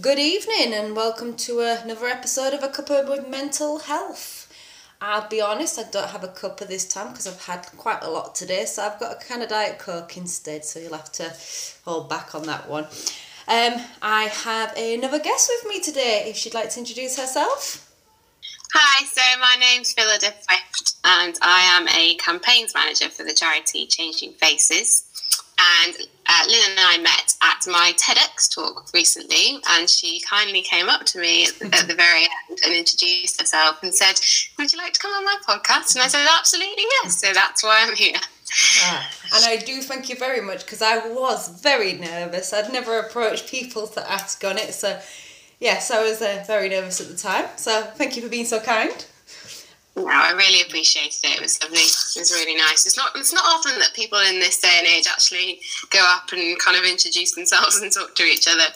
Good evening and welcome to another episode of A Cuppa with Mental Health. I'll be honest, I don't have a cuppa this time because I've had quite a lot today, so I've got a kind of Diet Coke instead, so you'll have to hold back on that one. Um, I have another guest with me today, if she'd like to introduce herself. Hi, so my name's Phyllida Swift, and I am a campaigns manager for the charity Changing Faces. And uh, Lynn and I met at my TEDx talk recently, and she kindly came up to me at the, very end and introduced herself and said, Would you like to come on my podcast? And I said, Absolutely, yes. So that's why I'm here. Ah, and I do thank you very much because I was very nervous. I'd never approached people to ask on it. So, yes, I was uh, very nervous at the time. So, thank you for being so kind. No, I really appreciated it. It was lovely. It was really nice. It's not it's not often that people in this day and age actually go up and kind of introduce themselves and talk to each other.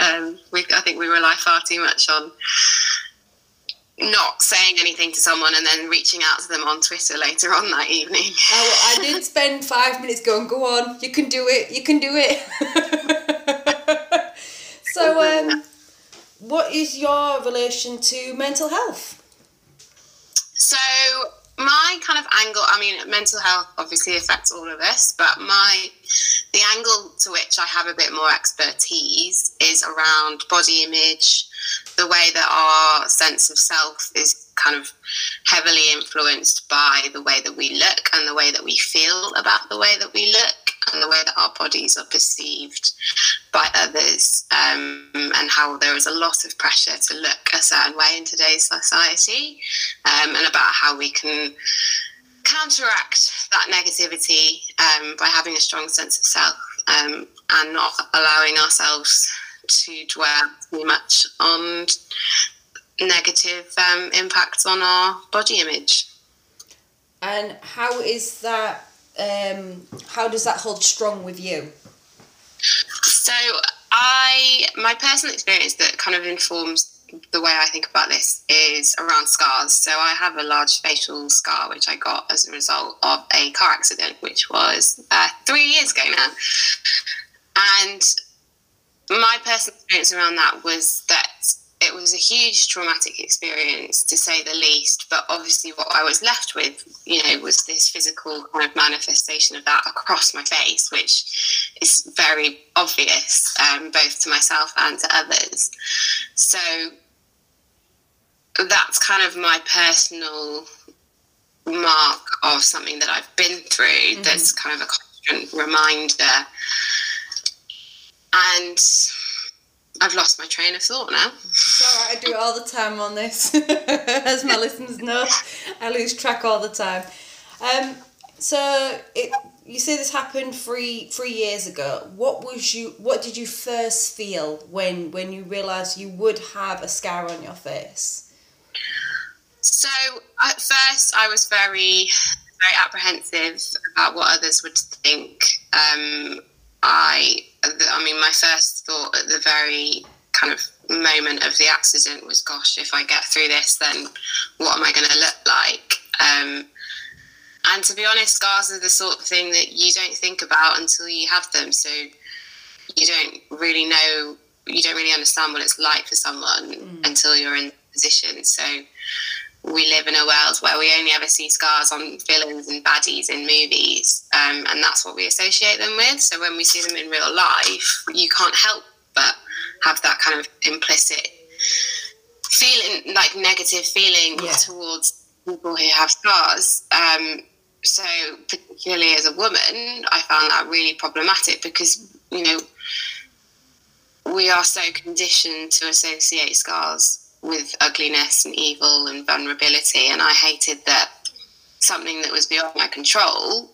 Um, we, I think we rely far too much on not saying anything to someone and then reaching out to them on Twitter later on that evening. Oh, I did spend five minutes going, "Go on, you can do it, you can do it." so, um, what is your relation to mental health? So my kind of angle, I mean, mental health obviously affects all of us, but my the angle to which I have a bit more expertise is around body image, the way that our sense of self is kind of heavily influenced by the way that we look and the way that we feel about the way that we look and the way that our bodies are perceived by others, um, and how there is a lot of pressure to look a certain way in today's society, um, and about how we can counteract that negativity um, by having a strong sense of self um, and not allowing ourselves to dwell too much on negative um, impacts on our body image. And how is that um, how does that hold strong with you? So I, my personal experience that kind of informs the way I think about this is around scars. So I have a large facial scar which I got as a result of a car accident, which was uh, three years ago now. And my personal experience around that was that it was a huge traumatic experience to say the least. But obviously what i was left with you know was this physical kind of manifestation of that across my face which is very obvious um, both to myself and to others. So that's kind of my personal mark of something that i've been through mm-hmm. that's kind of a constant reminder. And I've lost my train of thought now. Sorry, I do it all the time on this. As my listeners know, I lose track all the time. Um, so it, you say this happened three three years ago. What was you? What did you first feel when when you realised you would have a scar on your face? So at first, I was very very apprehensive about what others would think. Um, I I mean, my first thought at the very kind of moment of the accident was, gosh, if I get through this, then what am I going to look like? Um, and to be honest, scars are the sort of thing that you don't think about until you have them. So you don't really know, you don't really understand what it's like for someone mm. until you're in the position. So we live in a world where we only ever see scars on villains and baddies in movies, um, and that's what we associate them with. So when we see them in real life, you can't help but have that kind of implicit feeling, like negative feeling yeah. towards people who have scars. Um, so particularly as a woman, I found that really problematic because you know we are so conditioned to associate scars with ugliness and evil and vulnerability. And I hated that something that was beyond my control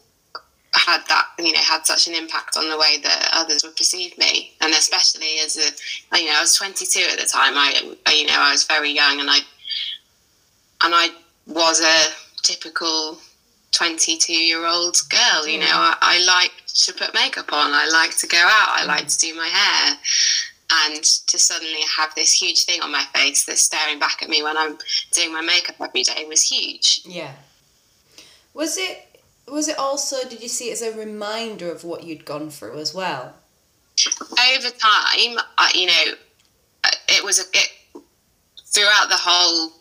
had that you know had such an impact on the way that others would perceive me. And especially as a you know I was 22 at the time. I, you know I was very young and I and I was a typical 22 year old girl you know. Mm. I, I liked to put makeup on. I liked to go out. I liked to do my hair and to suddenly have this huge thing on my face that's staring back at me when I'm doing my makeup every day was huge. Yeah. Was it was it also did you see it as a reminder of what you'd gone through as well? Over time, I, you know, it was a it throughout the whole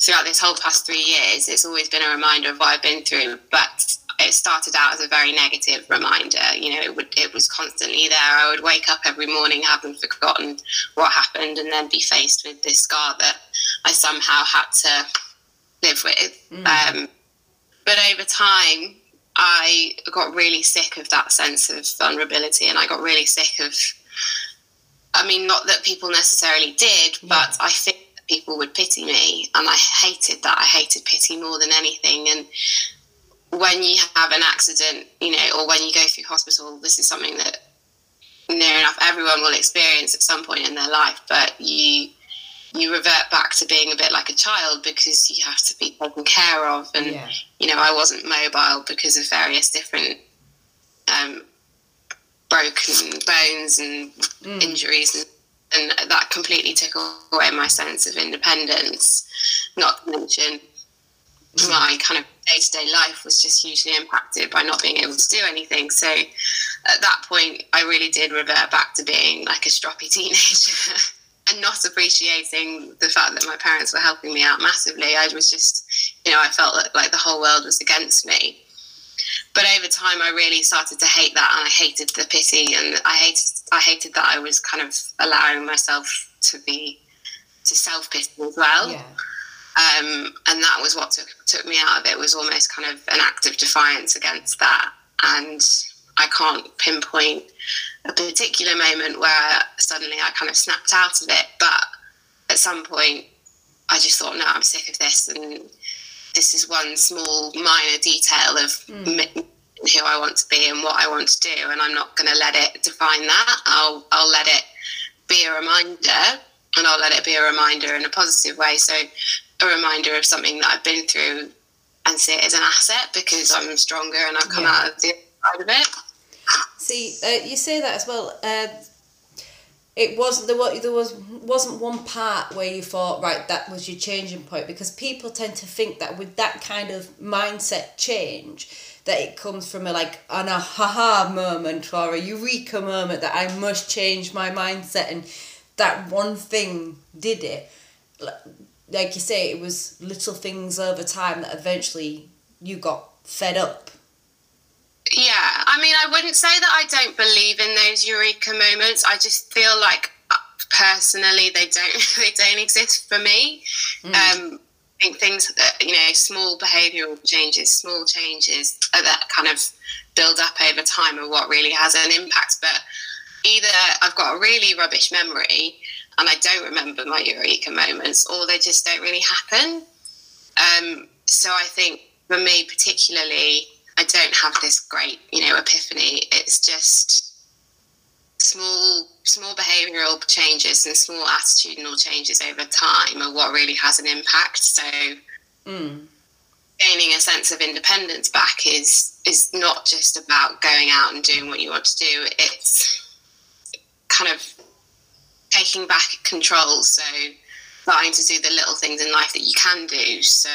throughout this whole past three years. It's always been a reminder of what I've been through, but it started out as a very negative reminder. You know, it would it was constantly there. I would wake up every morning having forgotten what happened, and then be faced with this scar that I somehow had to live with. Mm. Um, but over time, I got really sick of that sense of vulnerability, and I got really sick of. I mean, not that people necessarily did, yeah. but I think people would pity me, and I hated that. I hated pity more than anything, and when you have an accident, you know, or when you go through hospital, this is something that near enough everyone will experience at some point in their life. But you you revert back to being a bit like a child because you have to be taken care of, and yeah. you know, I wasn't mobile because of various different um, broken bones and mm. injuries and and that completely took away my sense of independence. Not to mention mm. my kind of day to day life was just hugely impacted by not being able to do anything. So at that point, I really did revert back to being like a stroppy teenager and not appreciating the fact that my parents were helping me out massively. I was just, you know, I felt like the whole world was against me. But over time, I really started to hate that, and I hated the pity, and I hated, I hated that I was kind of allowing myself to be to self pity as well. Yeah. Um, and that was what took took me out of it was almost kind of an act of defiance against that. And I can't pinpoint a particular moment where suddenly I kind of snapped out of it, but at some point I just thought, no, I'm sick of this, and this is one small minor detail of mm. who I want to be and what I want to do, and I'm not going to let it define that. I'll I'll let it be a reminder, and I'll let it be a reminder in a positive way. So a reminder of something that I've been through and see it as an asset because I'm stronger and I've come yeah. out of the other side of it. See, uh, you say that as well. Uh, it wasn't there was there was wasn't one part where you thought right that was your changing point because people tend to think that with that kind of mindset change that it comes from a like an aha moment or a eureka moment that I must change my mindset and that one thing did it like you say, it was little things over time that eventually you got fed up. Yeah, I mean, I wouldn't say that I don't believe in those eureka moments. I just feel like uh, personally they don't they don't exist for me. Mm. Um, I think things that you know, small behavioural changes, small changes that kind of build up over time are what really has an impact. But either I've got a really rubbish memory and I don't remember my eureka moments, or they just don't really happen. Um, so I think for me, particularly, I don't have this great, you know, epiphany. It's just small, small behavioural changes and small attitudinal changes over time are what really has an impact. So. Mm. Gaining a sense of independence back is is not just about going out and doing what you want to do. It's kind of taking back control. So starting to do the little things in life that you can do. So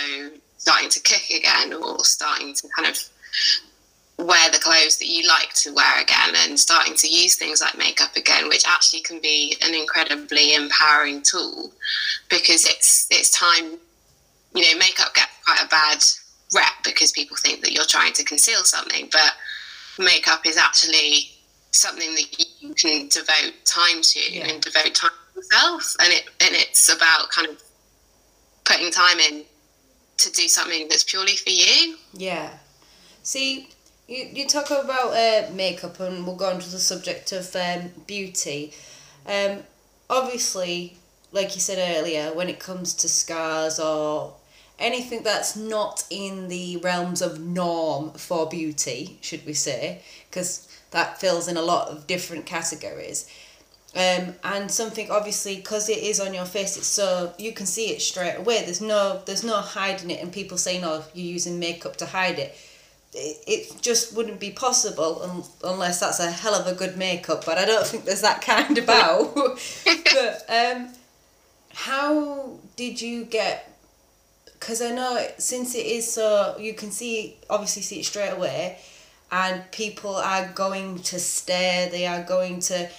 starting to cook again or starting to kind of wear the clothes that you like to wear again and starting to use things like makeup again which actually can be an incredibly empowering tool because it's it's time you know makeup gets quite a bad rep because people think that you're trying to conceal something but makeup is actually something that you can devote time to yeah. and devote time to yourself. And it and it's about kind of putting time in to do something that's purely for you. Yeah. See you, you talk about uh, makeup and we'll go on to the subject of um, beauty. Um, obviously like you said earlier when it comes to scars or anything that's not in the realms of norm for beauty should we say because that fills in a lot of different categories. Um, and something obviously because it is on your face it's so you can see it straight away. There's no there's no hiding it and people saying oh you're using makeup to hide it. It, it just wouldn't be possible un- unless that's a hell of a good makeup but i don't think there's that kind about. But um, how did you get because i know since it is so you can see obviously see it straight away and people are going to stare, they are going to.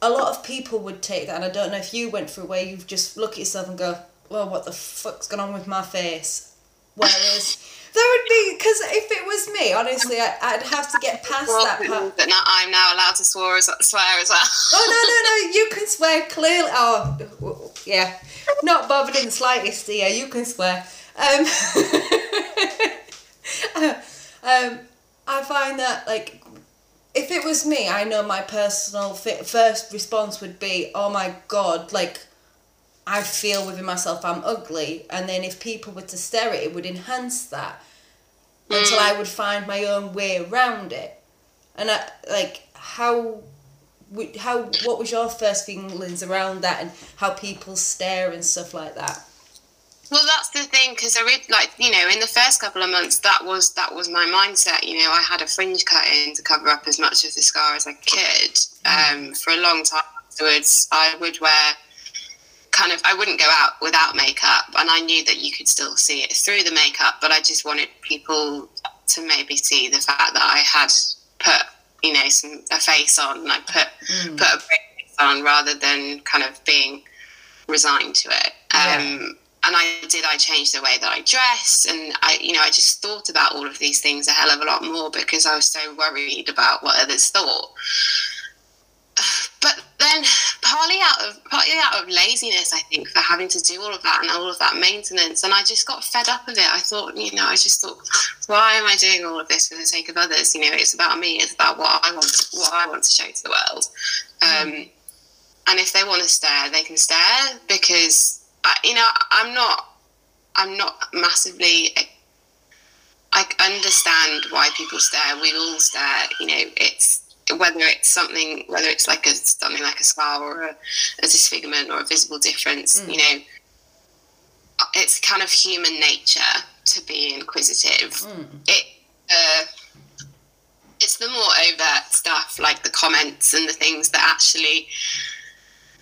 A lot of people would take that, and I don't know if you went through where you just look at yourself and go, "Well, what the fuck's going on with my face?" Whereas there would be because if it was me, honestly, I, I'd have to get past that part. But now I'm now allowed to swear as, swear as well. Oh no no no! You can swear clearly. Oh yeah, not bothered in the slightest. Yeah, you can swear. Um, um, I find that like if it was me, I know my personal fi- first response would be, "Oh my god!" Like I feel within myself I'm ugly, and then if people were to stare at it, it would enhance that until I would find my own way around it. And I like how. would- How what was your first feelings around that and how people stare and stuff like that? Well, that's the thing because I read, like you know, in the first couple of months, that was that was my mindset. You know, I had a fringe cut in to cover up as much of the scar as I could. Um, for a long time afterwards, I would wear kind of I wouldn't go out without makeup, and I knew that you could still see it through the makeup. But I just wanted people to maybe see the fact that I had put you know some a face on, and I put Mm. put a face on rather than kind of being resigned to it. Um, And I did. I changed the way that I dressed, and I, you know, I just thought about all of these things a hell of a lot more because I was so worried about what others thought. But then, partly out of partly out of laziness, I think, for having to do all of that and all of that maintenance, and I just got fed up of it. I thought, you know, I just thought, why am I doing all of this for the sake of others? You know, it's about me. It's about what I want. What I want to show to the world. Um, and if they want to stare, they can stare because you know I'm not I'm not massively. I understand why people stare. We all stare. You know, it's whether it's something, whether it's like a something like a scar or a, a disfigurement or a visible difference. You know, it's kind of human nature to be inquisitive. It. Uh, it's the more overt stuff like the comments and the things that actually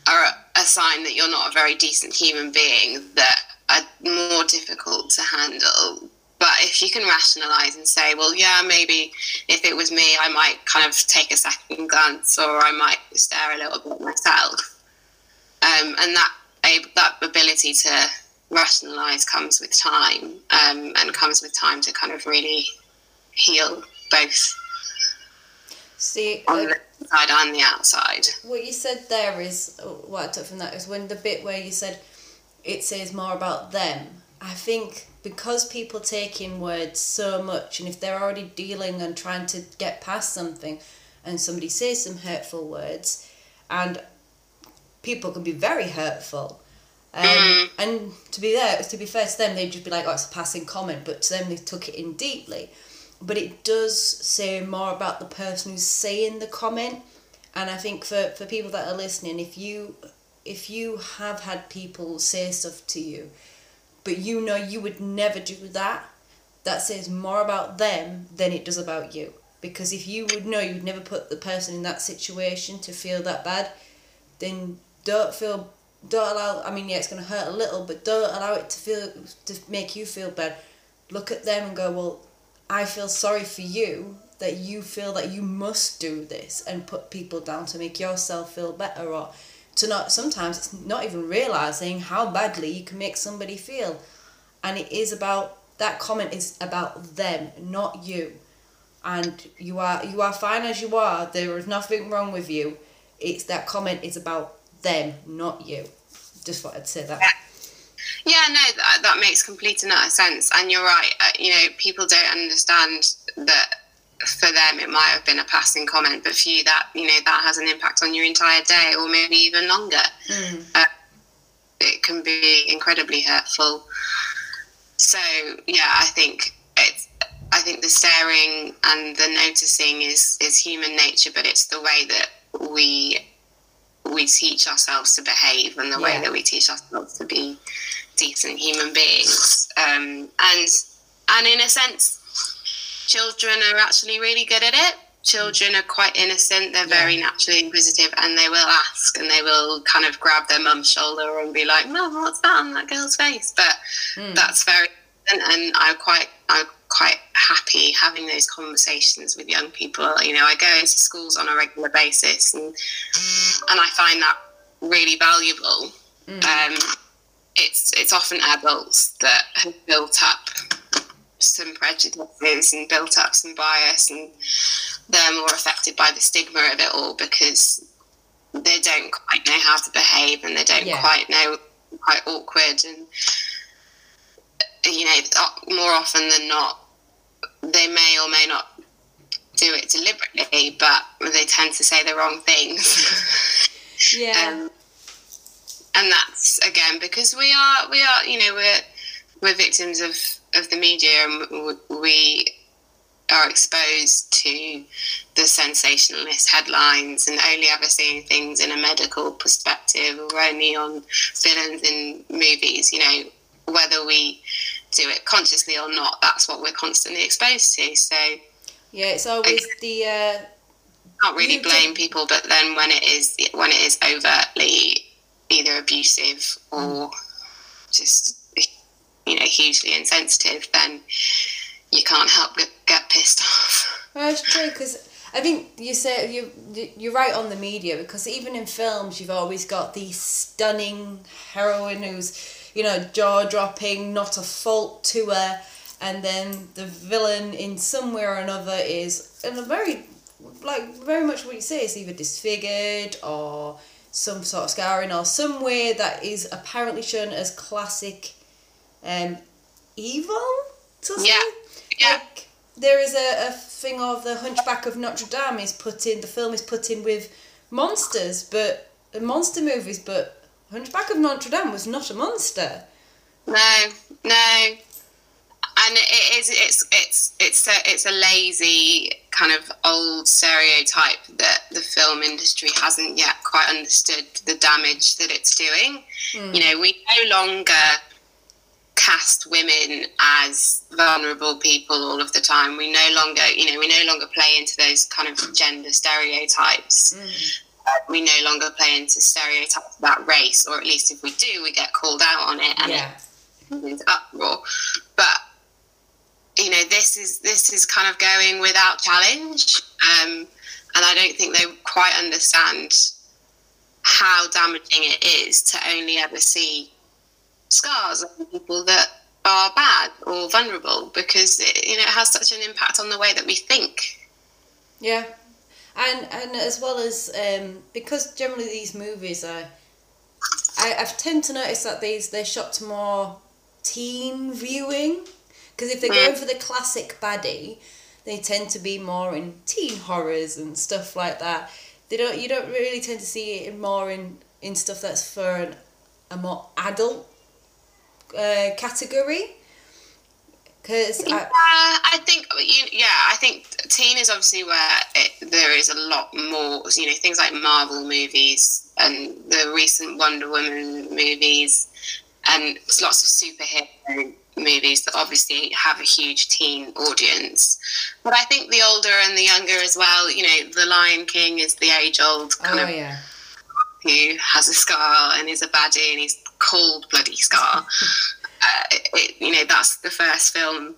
are a sign that you're not a very decent human being that are more difficult to handle. But if you can rationalize and say, well, yeah, maybe if it was me, I might kind of take a second glance or I might stare a little bit myself. Um, and that that ability to rationalize comes with time um, and comes with time to kind of really heal both See, on uh, the inside and the outside. what you said there is uh, what I took from that is when the bit where you said it says more about them. I think because people take in words so much, and if they're already dealing and trying to get past something, and somebody says some hurtful words, and people can be very hurtful. Um, Mm. And to be there, to be fair to them, they'd just be like, "Oh, it's a passing comment," but to them, they took it in deeply. But it does say more about the person who's saying the comment, and I think for, for people that are listening, if you if you have had people say stuff to you, but you know you would never do that, that says more about them than it does about you. Because if you would know you'd never put the person in that situation to feel that bad, then don't feel don't allow I mean yeah it's gonna hurt a little, but don't allow it to feel to make you feel bad. Look at them and go, Well, I feel sorry for you that you feel that you must do this and put people down to make yourself feel better or to not sometimes it's not even realizing how badly you can make somebody feel. And it is about that comment is about them not you. And you are you are fine as you are. There is nothing wrong with you. It's that comment is about them not you. Just thought i'd say that Yeah, no, that, that makes complete and utter sense. And you're right. Uh, you know, people don't understand that for them it might have been a passing comment, but for you, that you know that has an impact on your entire day, or maybe even longer. Uh, it can be incredibly hurtful. So yeah, I think it's. I think the staring and the noticing is is human nature, but it's the way that we we teach ourselves to behave and the way that we teach ourselves to be decent human beings. Um, and and in a sense, children are actually really good at it. Children are quite innocent. They're very naturally inquisitive, and they will ask and they will kind of grab their mum's shoulder and be like, "Mum, what's that on that girl's face?" But that's very and I'm quite I'm quite happy having those conversations with young people. You know, I go into schools on a regular basis, and and and I find that really valuable. Mm. Um, it's it's often adults that have built up some prejudices and built up some bias, and they're more affected by the stigma of it all because they don't quite know how to behave and they don't yeah. quite know quite awkward and you know more often than not they may or may not do it deliberately but they tend to say the wrong things yeah um, and that's again because we are we are you know we're we're victims of of the media and we are exposed to the sensationalist headlines and only ever seeing things in a medical perspective or only on villains in movies you know whether we do it consciously or not that's what we're constantly exposed to. So yeah it's always I, the uh can't really blame people but then when it is when it is overtly either abusive or mm. just you know hugely insensitive, then you can't help but get pissed off. Well, it's true because I think you say you you're right on the media because even in films you've always got the stunning heroine who's you know jaw dropping, not a fault to her, and then the villain in some way or another is in a very like very much what you say is either disfigured or some sort of scarring or some way that is apparently shown as classic um, evil to yeah. yeah. Like, there is a, a thing of the Hunchback of Notre Dame is put in, the film is put in with monsters, but monster movies, but Hunchback of Notre Dame was not a monster. No, no, and it is it's it's it's a it's a lazy kind of old stereotype that the film industry hasn't yet quite understood the damage that it's doing. Mm. You know, we no longer cast women as vulnerable people all of the time. We no longer, you know, we no longer play into those kind of gender stereotypes. Mm. We no longer play into stereotypes about race, or at least if we do, we get called out on it and yeah. it uproar. But you know, this is this is kind of going without challenge, um, and I don't think they quite understand how damaging it is to only ever see scars on people that are bad or vulnerable because it, you know it has such an impact on the way that we think. Yeah, and and as well as um, because generally these movies are, I I've tend to notice that these they're shot to more teen viewing because if they're going for the classic baddie, they tend to be more in teen horrors and stuff like that. They don't. You don't really tend to see it more in in stuff that's for an, a more adult uh, category. Because I, yeah, I think yeah, I think teen is obviously where it, there is a lot more. You know, things like Marvel movies and the recent Wonder Woman movies, and lots of superhero movies that obviously have a huge teen audience. But I think the older and the younger as well, you know, The Lion King is the age old kind oh, of yeah. who has a scar and is a baddie and he's cold bloody scar. uh, it, you know, that's the first film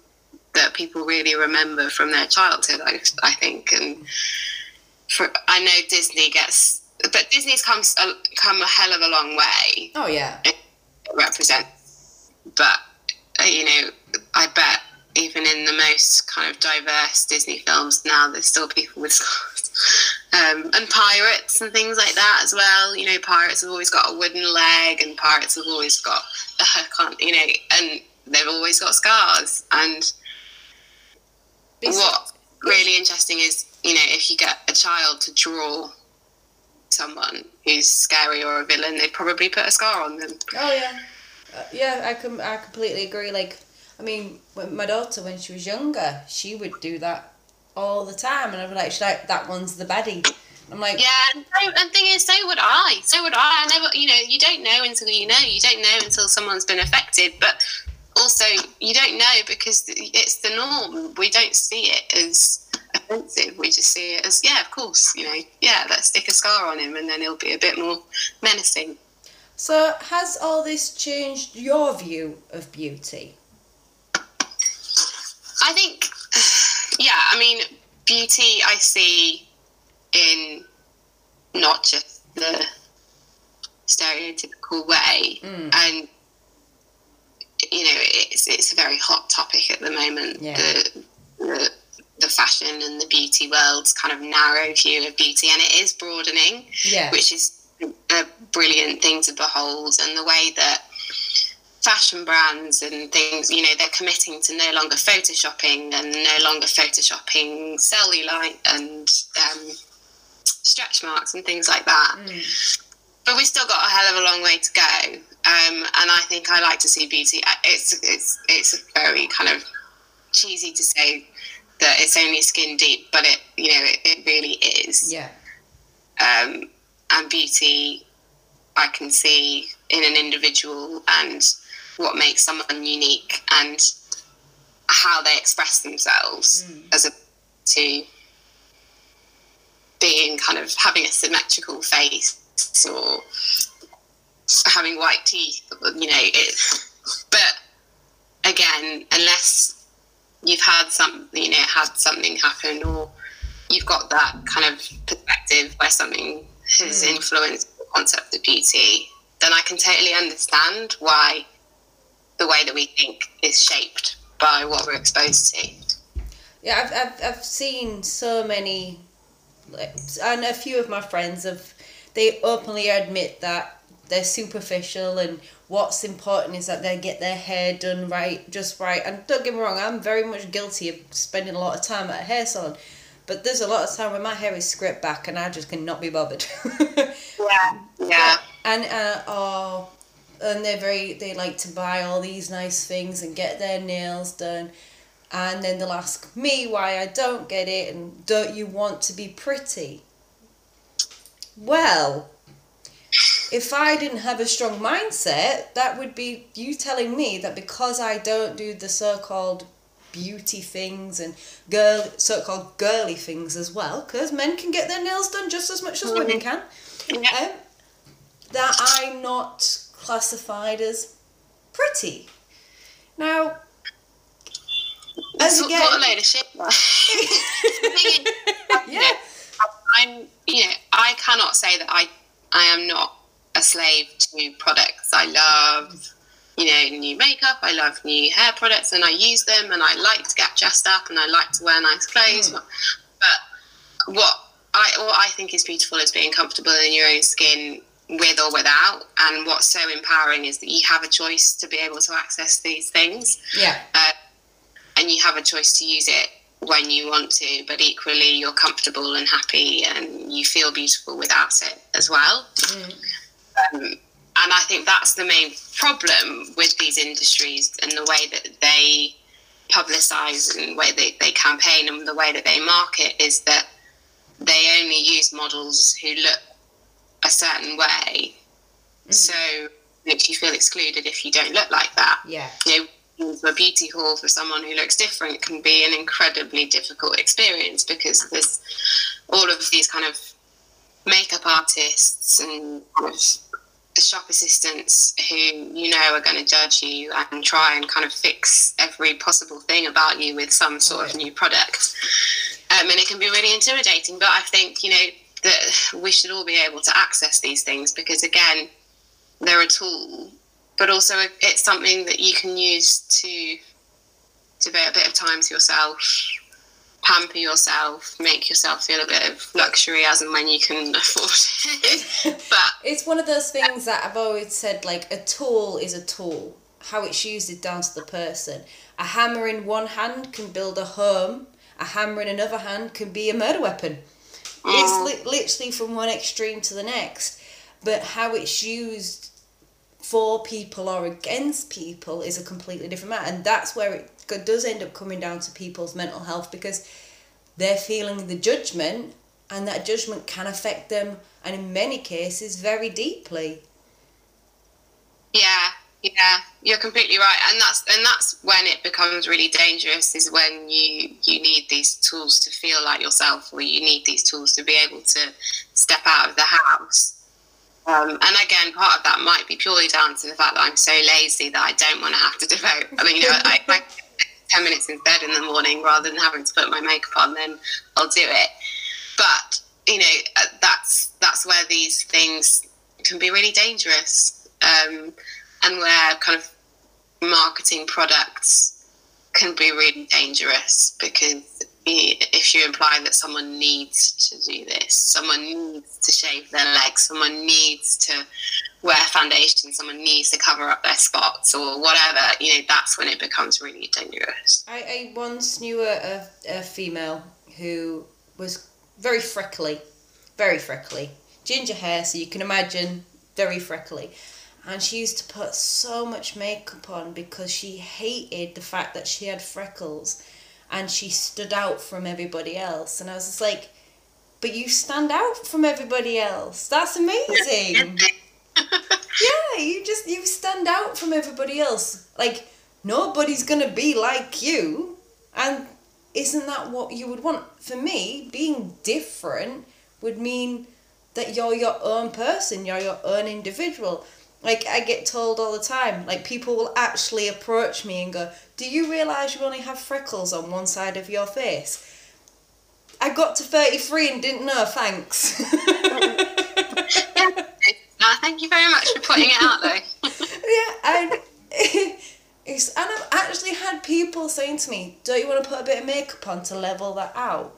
that people really remember from their childhood, I, I think. And for, I know Disney gets, but Disney's come, come a hell of a long way. Oh, yeah. It represents, but you know, I bet even in the most kind of diverse Disney films now, there's still people with scars. Um, and pirates and things like that as well. You know, pirates have always got a wooden leg, and pirates have always got a hook on. You know, and they've always got scars. And what really interesting is, you know, if you get a child to draw someone who's scary or a villain, they'd probably put a scar on them. Oh yeah. Uh, yeah, I com- I completely agree. Like, I mean, my daughter when she was younger, she would do that all the time, and I'd be like, like that one's the baddie. I'm like, yeah, and, so, and thing is, so would I. So would I. I never, you know, you don't know until you know. You don't know until someone's been affected, but also you don't know because it's the norm. We don't see it as offensive. We just see it as, yeah, of course, you know, yeah, let's stick a scar on him, and then he'll be a bit more menacing. So, has all this changed your view of beauty? I think, yeah, I mean, beauty I see in not just the stereotypical way. Mm. And you know, it's it's a very hot topic at the moment. Yeah. The, the the fashion and the beauty world's kind of narrow view of beauty, and it is broadening, Yeah. which is a brilliant thing to behold. And the way that fashion brands and things, you know, they're committing to no longer photoshopping and no longer photoshopping cellulite and um, stretch marks and things like that. Mm. But we've still got a hell of a long way to go. Um, and I think I like to see beauty. It's it's it's very kind of cheesy to say that it's only skin deep, but it you know it, it really is. Yeah. Um, and beauty, I can see in an individual and what makes someone unique and how they express themselves Mm. as a to being kind of having a symmetrical face or having white teeth you know it but again unless you've had some you know had something happen or you've got that kind of perspective where something has Mm. influenced the concept of beauty then i can totally understand why the way that we think is shaped by what we're exposed to Yeah, I've, I've, I've seen so many, and a few of my friends have, they openly admit that they're superficial and what's important is that they get their hair done right, just right. And don't get me wrong, I'm very much guilty of spending a lot of time at a hair salon. But there's a lot of time when my hair is scraped back and I just cannot be bothered. yeah yeah. And uh, oh, and they're very they like to buy all these nice things and get their nails done. And then they'll ask me why I don't get it and don't you want to be pretty? Well if I didn't have a strong mindset that would be you telling me that because I don't do the so-called beauty things and girl so-called girly things as well because men can get their nails done just as much as women can. Yeah. Um, that I'm not classified as pretty. Now, as again, what a load of shit. The thing is, yeah, I'm, you know, I cannot say that I, I am not a slave to products. I love, you know, new makeup. I love new hair products, and I use them, and I like to get dressed up, and I like to wear nice clothes. Mm. But what I, what I think is beautiful is being comfortable in your own skin, with or without. And what's so empowering is that you have a choice to be able to access these things yeah, uh, and you have a choice to use it when you want to, but equally you're comfortable and happy and you feel beautiful without it as well. Mm. Um, and I think that's the main problem with these industries and the way that they publicize and the way they, they campaign and the way that they market is that they only use models who look a certain way. Mm. So makes you feel excluded if you don't look like that yeah, you know, into a beauty hall for someone who looks different can be an incredibly difficult experience because there's all of these kind of makeup artists and kind of shop assistants who you know are going to judge you and try and kind of fix every possible thing about you with some sort of new product. Um, and it can be really intimidating, but I think, you know, that we should all be able to access these things because, again, they're a tool, but also it's something that you can use to devote a bit of time to yourself, pamper yourself, make yourself feel a bit of luxury as and when you can afford it. but it's one of those things that I've always said. Like a tool is a tool. How it's used is down to the person. A hammer in one hand can build a home. A hammer in another hand can be a murder weapon. It's mm. li- literally from one extreme to the next. But how it's used for people or against people is a completely different matter. And that's where it does end up coming down to people's mental health because they're feeling the judgment and that judgment can affect them and in many cases very deeply. Yeah, yeah, you're completely right, and that's and that's when it becomes really dangerous. Is when you you need these tools to feel like yourself, or you need these tools to be able to step out of the house. Um, and again, part of that might be purely down to the fact that I'm so lazy that I don't want to have to devote. I mean, you know, I, I ten minutes in bed in the morning rather than having to put my makeup on, then I'll do it. But you know uh, that's that's where these things can be really dangerous, um, and where kind of marketing products can be really dangerous because if you imply that someone needs to do this, someone needs to shave their legs, someone needs to wear foundation, someone needs to cover up their spots or whatever, you know, that's when it becomes really dangerous. I, I once knew a, a, a female who was very freckly, very freckly, ginger hair, so you can imagine very freckly. And she used to put so much makeup on because she hated the fact that she had freckles and she stood out from everybody else. And I was just like, but you stand out from everybody else. That's amazing. Yeah, you just you stand out from everybody else. Like nobody's gonna be like you, and isn't that what you would want? For me, being different would mean that you're your own person. You're your own individual. Like I get told all the time, like people will actually approach me and go, "Do you realize you only have freckles on one side of your face?" I got to 33 and didn't know, thanks. Thank you very much for putting it out though. yeah, and it's and I've actually had people saying to me, "Don't you want to put a bit of makeup on to level that out?"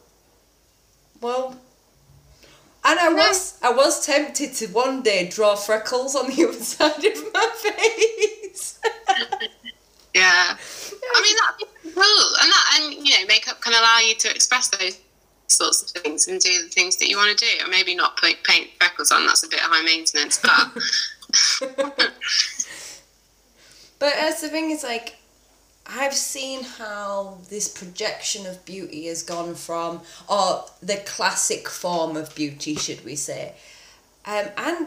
Well, and I was I was tempted to one day draw freckles on the other side of my face. yeah. I mean that'd be cool, and that and you know makeup can allow you to express those sorts of things and do the things that you want to do, or maybe not paint, paint freckles on. That's a bit high maintenance, but. but as the thing is, like, I've seen how this projection of beauty has gone from, or the classic form of beauty, should we say, um, and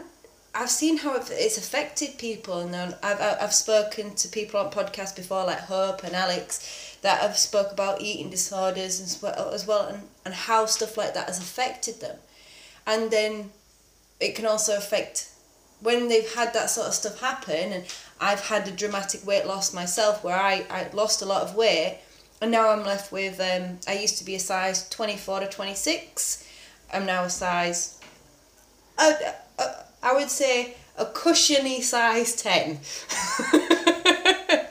I've seen how it's affected people, and I've I've spoken to people on podcasts before, like Hope and Alex, that have spoke about eating disorders and as well, and, and how stuff like that has affected them, and then it can also affect when they've had that sort of stuff happen, and I've had a dramatic weight loss myself, where I I lost a lot of weight, and now I'm left with um I used to be a size twenty four to twenty six, I'm now a size. Uh, uh, I would say a cushiony size 10.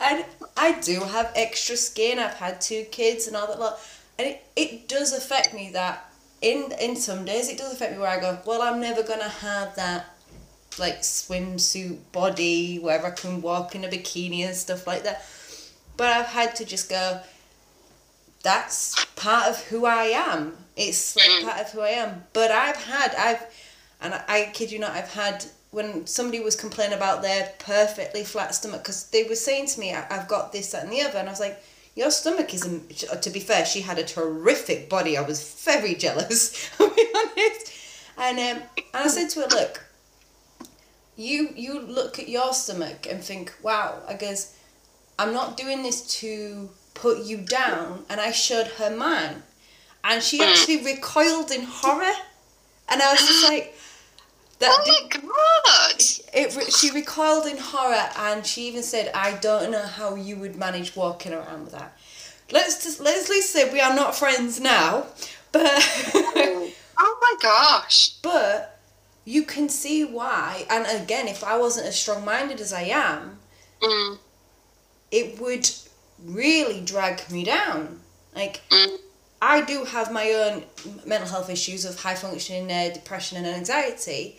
and I do have extra skin. I've had two kids and all that lot. And it, it does affect me that in in some days it does affect me where I go, well, I'm never gonna have that like swimsuit body where I can walk in a bikini and stuff like that. But I've had to just go, that's part of who I am. It's like part of who I am. But I've had I've and I, I kid you not, I've had when somebody was complaining about their perfectly flat stomach because they were saying to me, I've got this, that, and the other, and I was like, your stomach isn't. To be fair, she had a terrific body. I was very jealous. I'll be honest. And um, and I said to her, look, you you look at your stomach and think, wow. I guess I'm not doing this to put you down. And I showed her mine, and she actually recoiled in horror. And I was just like, that oh my god! It, she recoiled in horror, and she even said, "I don't know how you would manage walking around with that." Let's just let's at say we are not friends now, but oh my gosh! But you can see why, and again, if I wasn't as strong-minded as I am, mm. it would really drag me down. Like. Mm. I do have my own mental health issues of high functioning uh, depression and anxiety,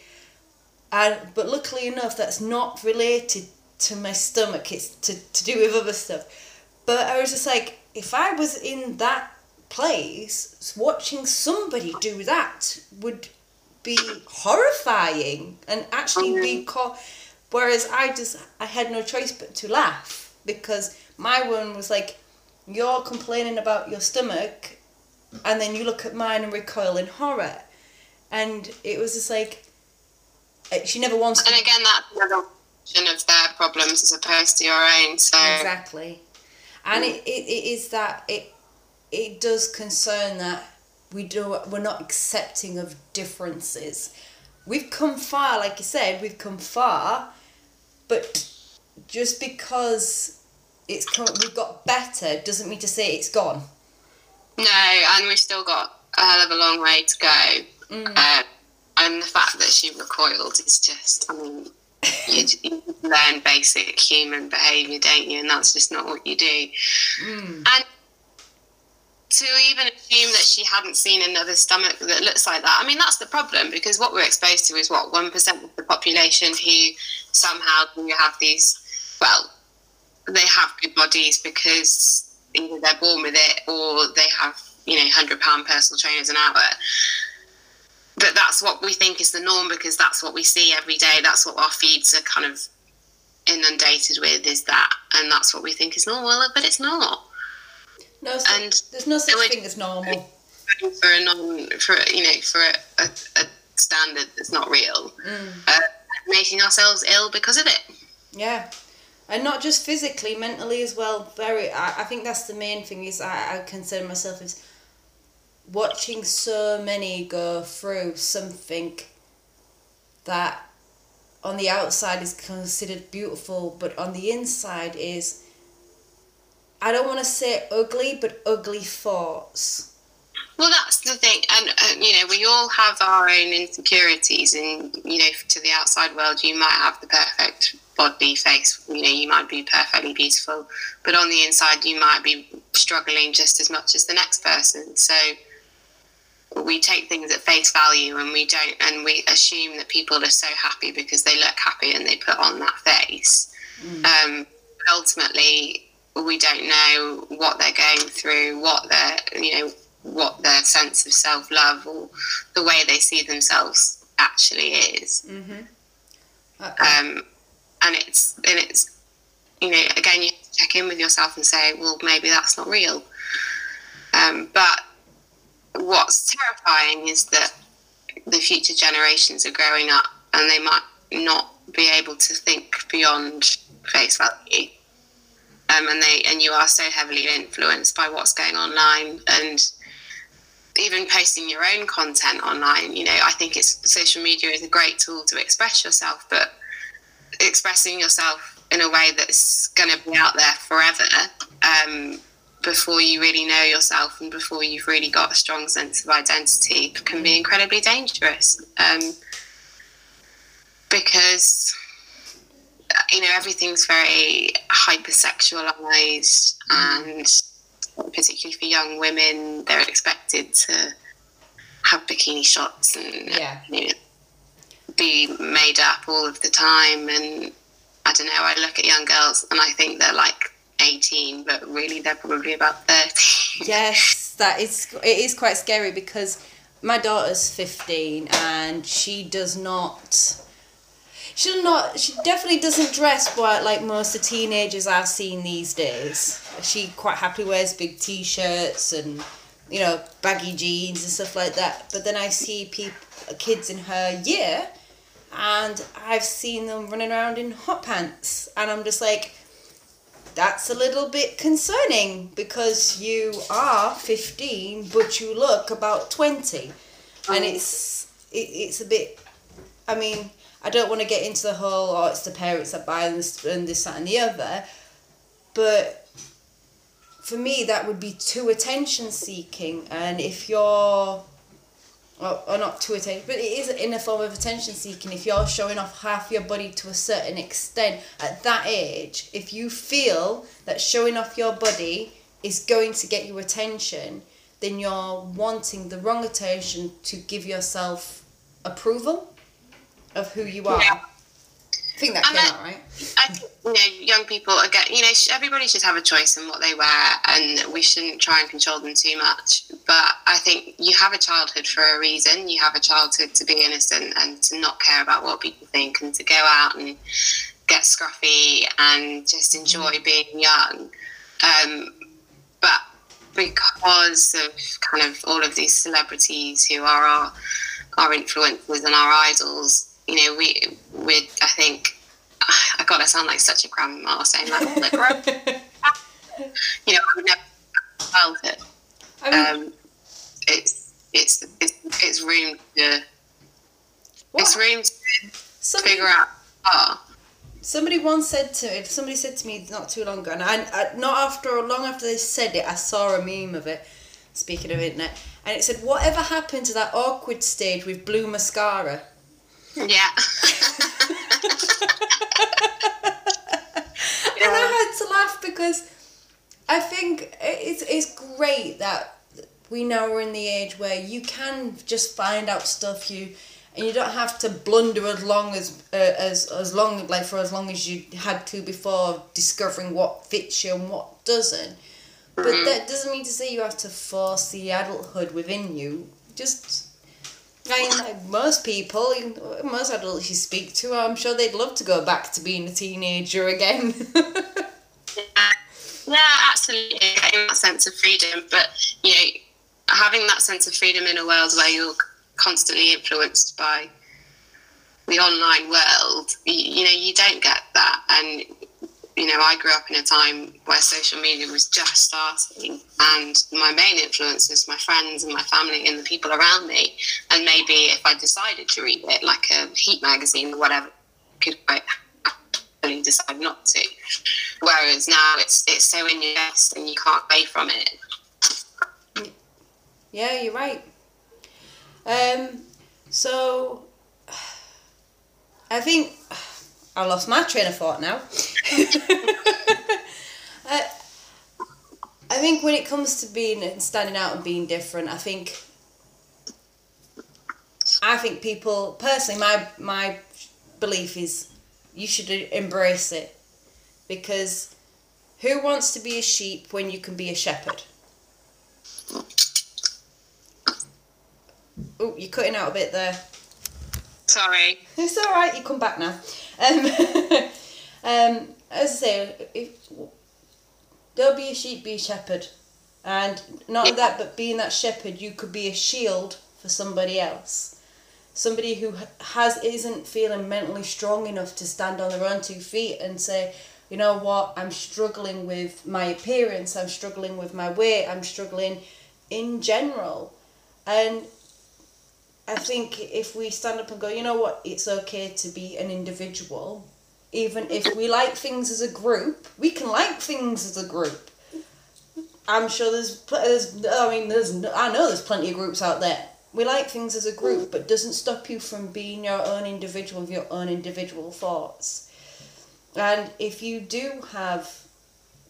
and but luckily enough, that's not related to my stomach. It's to, to do with other stuff. But I was just like, if I was in that place, watching somebody do that would be horrifying and actually be mm-hmm. caught. Whereas I just I had no choice but to laugh because my one was like, you're complaining about your stomach, and then you look at mine and recoil in horror, and it was just like she never wants to. And again, that's another of their problems as opposed to your own. So exactly, and mm. it, it, it is that it it does concern that we do we're not accepting of differences. We've come far, like you said, we've come far, but just because it's come, we've got better doesn't mean to say it's gone. No, and we've still got a hell of a long way to go. Mm. Uh, and the fact that she recoiled is just, I mean, you, you, learn basic human behaviour, don't you? And that's just not what you do. Mm. And to even assume that she hadn't seen another stomach that looks like that, I mean, that's the problem because what we're exposed to is what, 1% of the population who somehow you have these, well, they have good bodies because either they're born with it or they have, you know, £100 personal trainers an hour but that's what we think is the norm because that's what we see every day. That's what our feeds are kind of inundated with is that, and that's what we think is normal, but it's not. No, and there's no such thing as normal. For a non, for you know, for a, a, a standard that's not real, mm. uh, making ourselves ill because of it. Yeah, and not just physically, mentally as well. Very, I, I think that's the main thing. Is I, I consider myself as watching so many go through something that on the outside is considered beautiful, but on the inside is, I don't want to say ugly, but ugly thoughts. Well, that's the thing, and uh, you know, we all have our own insecurities, and you know, to the outside world, you might have the perfect body, face. You know, you might be perfectly beautiful, but on the inside, you might be struggling just as much as the next person. So, we take things at face value and we don't and we assume that people are so happy because they look happy and they put on that face mm. um, ultimately we don't know what they're going through what their you know what their sense of self-love or the way they see themselves actually is mm-hmm. um, and it's and it's you know again you check in with yourself and say well maybe that's not real um, but what's terrifying is that the future generations are growing up and they might not be able to think beyond face value. Um, and they and you are so heavily influenced by what's going online and even posting your own content online you know i think it's social media is a great tool to express yourself but expressing yourself in a way that's going to be out there forever um, before you really know yourself and before you've really got a strong sense of identity can be mm. incredibly dangerous. Um, because uh, you know everything's very hypersexualized mm. and particularly for young women they're expected to have bikini shots and yeah. you know, be made up all of the time. And I don't know I look at young girls and I think they're like 18, but really they're probably about 30. yes, that is it is quite scary because my daughter's 15 and she does not she does not she definitely doesn't dress quite like most of the teenagers I've seen these days. She quite happily wears big t-shirts and you know baggy jeans and stuff like that. But then I see people kids in her year and I've seen them running around in hot pants and I'm just like that's a little bit concerning because you are 15 but you look about 20 and oh. it's it, it's a bit i mean i don't want to get into the whole oh it's the parents that buy this and this that and the other but for me that would be too attention seeking and if you're or, or not to attention, but it is in a form of attention seeking. If you're showing off half your body to a certain extent at that age, if you feel that showing off your body is going to get you attention, then you're wanting the wrong attention to give yourself approval of who you are. Yeah. I think that came out right. I think you know young people again. You know, everybody should have a choice in what they wear, and we shouldn't try and control them too much. But I think you have a childhood for a reason. You have a childhood to be innocent and to not care about what people think, and to go out and get scruffy and just enjoy mm. being young. Um, but because of kind of all of these celebrities who are our our influencers and our idols, you know, we I think I got to sound like such a grandma saying that. Like, you know, I would never felt it. I mean, um, it's it's it's it's room to what? it's room to somebody, figure out. Oh. Somebody once said to me, somebody said to me not too long ago, and I, I, not after long after they said it, I saw a meme of it. Speaking of internet, and it said, "Whatever happened to that awkward stage with blue mascara?" Yeah. And I had to laugh because I think it's it's great that we now are in the age where you can just find out stuff you and you don't have to blunder as long as uh, as as long like for as long as you had to before discovering what fits you and what doesn't. But Mhm. that doesn't mean to say you have to force the adulthood within you. Just I mean, most people, most adults you speak to, I'm sure they'd love to go back to being a teenager again. Yeah, absolutely. Getting that sense of freedom, but you know, having that sense of freedom in a world where you're constantly influenced by the online world, you, you know, you don't get that. And you know, I grew up in a time where social media was just starting, and my main influence was my friends and my family and the people around me. And maybe if I decided to read it, like a Heat magazine or whatever, I could quite happily decide not to. Whereas now it's it's so in your face and you can't away from it. Yeah, you're right. Um, so I think I lost my train of thought now. uh, I think when it comes to being and standing out and being different, I think I think people personally, my my belief is you should embrace it because who wants to be a sheep when you can be a shepherd? Oh, you're cutting out a bit there. Sorry. It's all right. You come back now. Um, um, as I say, if, don't be a sheep, be a shepherd, and not that, but being that shepherd, you could be a shield for somebody else. Somebody who has isn't feeling mentally strong enough to stand on their own two feet and say, you know what, I'm struggling with my appearance, I'm struggling with my weight, I'm struggling in general, and I think if we stand up and go, you know what, it's okay to be an individual, even if we like things as a group, we can like things as a group. I'm sure there's, there's I mean, there's, I know there's plenty of groups out there. We like things as a group, but doesn't stop you from being your own individual with your own individual thoughts. And if you do have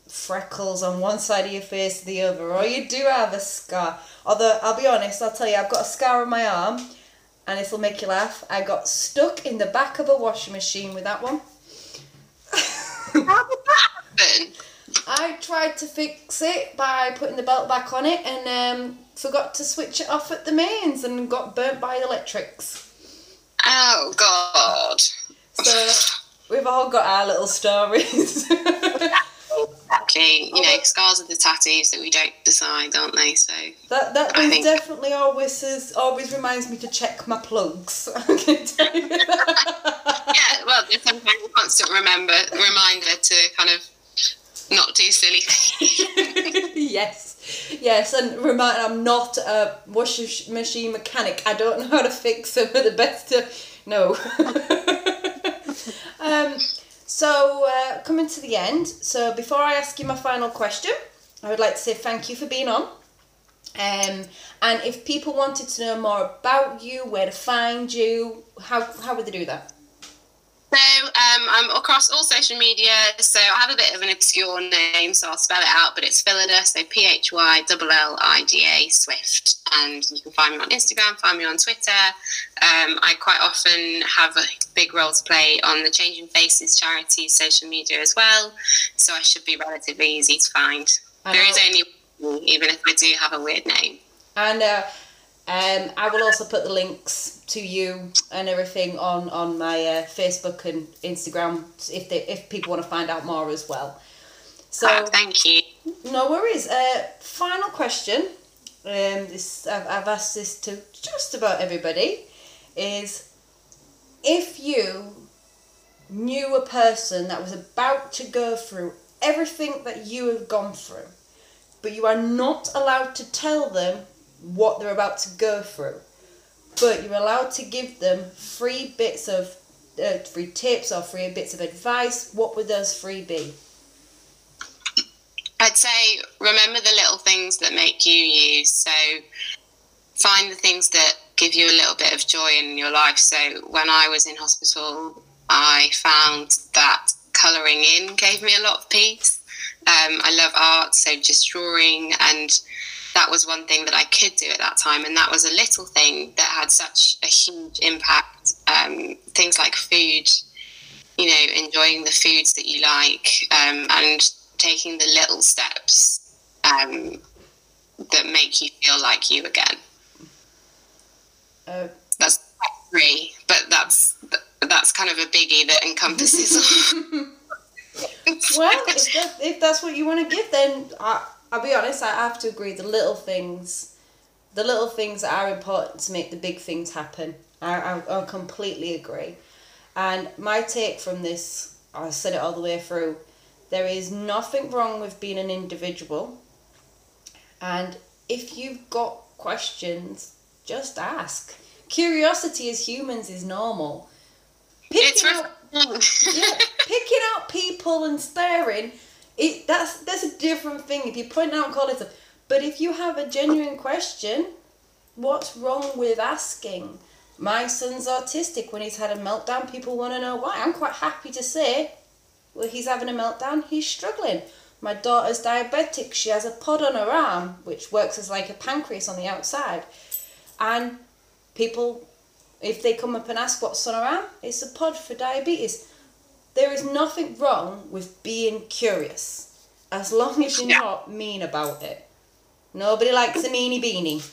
freckles on one side of your face the other, or you do have a scar. Although I'll be honest, I'll tell you, I've got a scar on my arm, and this will make you laugh. I got stuck in the back of a washing machine with that one. How did that happen? I tried to fix it by putting the belt back on it and um, forgot to switch it off at the mains and got burnt by the electrics. Oh God. So we've all got our little stories. You know, scars are the tattoos that we don't decide, aren't they? So That that think- definitely always always reminds me to check my plugs. I can tell you that. yeah, well, it's sometimes a constant remember reminder to kind of not do silly things. yes, yes, and remind I'm not a washing machine mechanic. I don't know how to fix them. The best to no. um, so uh, coming to the end. So before I ask you my final question, I would like to say thank you for being on. Um, and if people wanted to know more about you, where to find you, how how would they do that? So um, I'm across all social media. So I have a bit of an obscure name, so I'll spell it out. But it's Phyllida, so P H Y L L I D A Swift, and you can find me on Instagram, find me on Twitter. Um, I quite often have a big role to play on the Changing Faces charity social media as well. So I should be relatively easy to find. I There know- is only one, even if I do have a weird name. And uh, um, I will also put the links to you and everything on on my uh, Facebook and Instagram if they if people want to find out more as well. So Ah, thank you. no worries. Uh, final question. Um, this I've, I've asked this to just about everybody. Is if you knew a person that was about to go through everything that you have gone through, but you are not allowed to tell them what they're about to go through, but you're allowed to give them free bits of uh, free tips or free bits of advice. What would those free be? I'd say remember the little things that make you you. So find the things that give you a little bit of joy in your life. So when I was in hospital, I found that colouring in gave me a lot of peace. Um, I love art, so just drawing, and that was one thing that I could do at that time, and that was a little thing that had such a huge impact. Um, things like food, you know, enjoying the foods that you like, um, and taking the little steps um, that make you feel like you again. Uh, that's three, but that's that's kind of a biggie that encompasses. well, if, that, if that's what you want to give, then I, I'll be honest. I have to agree. The little things, the little things that are important to make the big things happen. I, I, I completely agree. And my take from this, I said it all the way through. There is nothing wrong with being an individual. And if you've got questions, just ask. Curiosity as humans is normal. Picking out, yeah, picking out people and staring, it that's that's a different thing. If you point out quality, but if you have a genuine question, what's wrong with asking? My son's autistic. When he's had a meltdown, people want to know why. I'm quite happy to say, well, he's having a meltdown. He's struggling. My daughter's diabetic. She has a pod on her arm, which works as like a pancreas on the outside. And people, if they come up and ask what's on her arm, it's a pod for diabetes. There is nothing wrong with being curious, as long as you're yeah. not mean about it. Nobody likes a meanie beanie.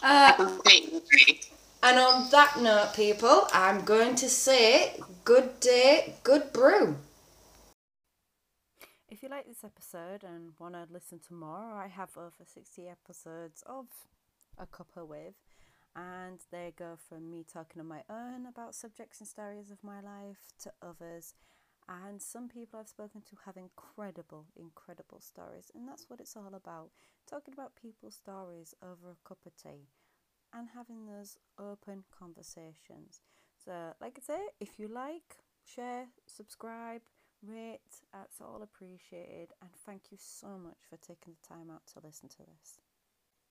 uh, and on that note, people, I'm going to say good day, good brew. If you like this episode and want to listen to more, I have over 60 episodes of A Cuppa With, and they go from me talking on my own about subjects and stories of my life to others. And some people I've spoken to have incredible, incredible stories, and that's what it's all about talking about people's stories over a cup of tea and having those open conversations. So, like I say, if you like, share, subscribe, rate, that's all appreciated. And thank you so much for taking the time out to listen to this.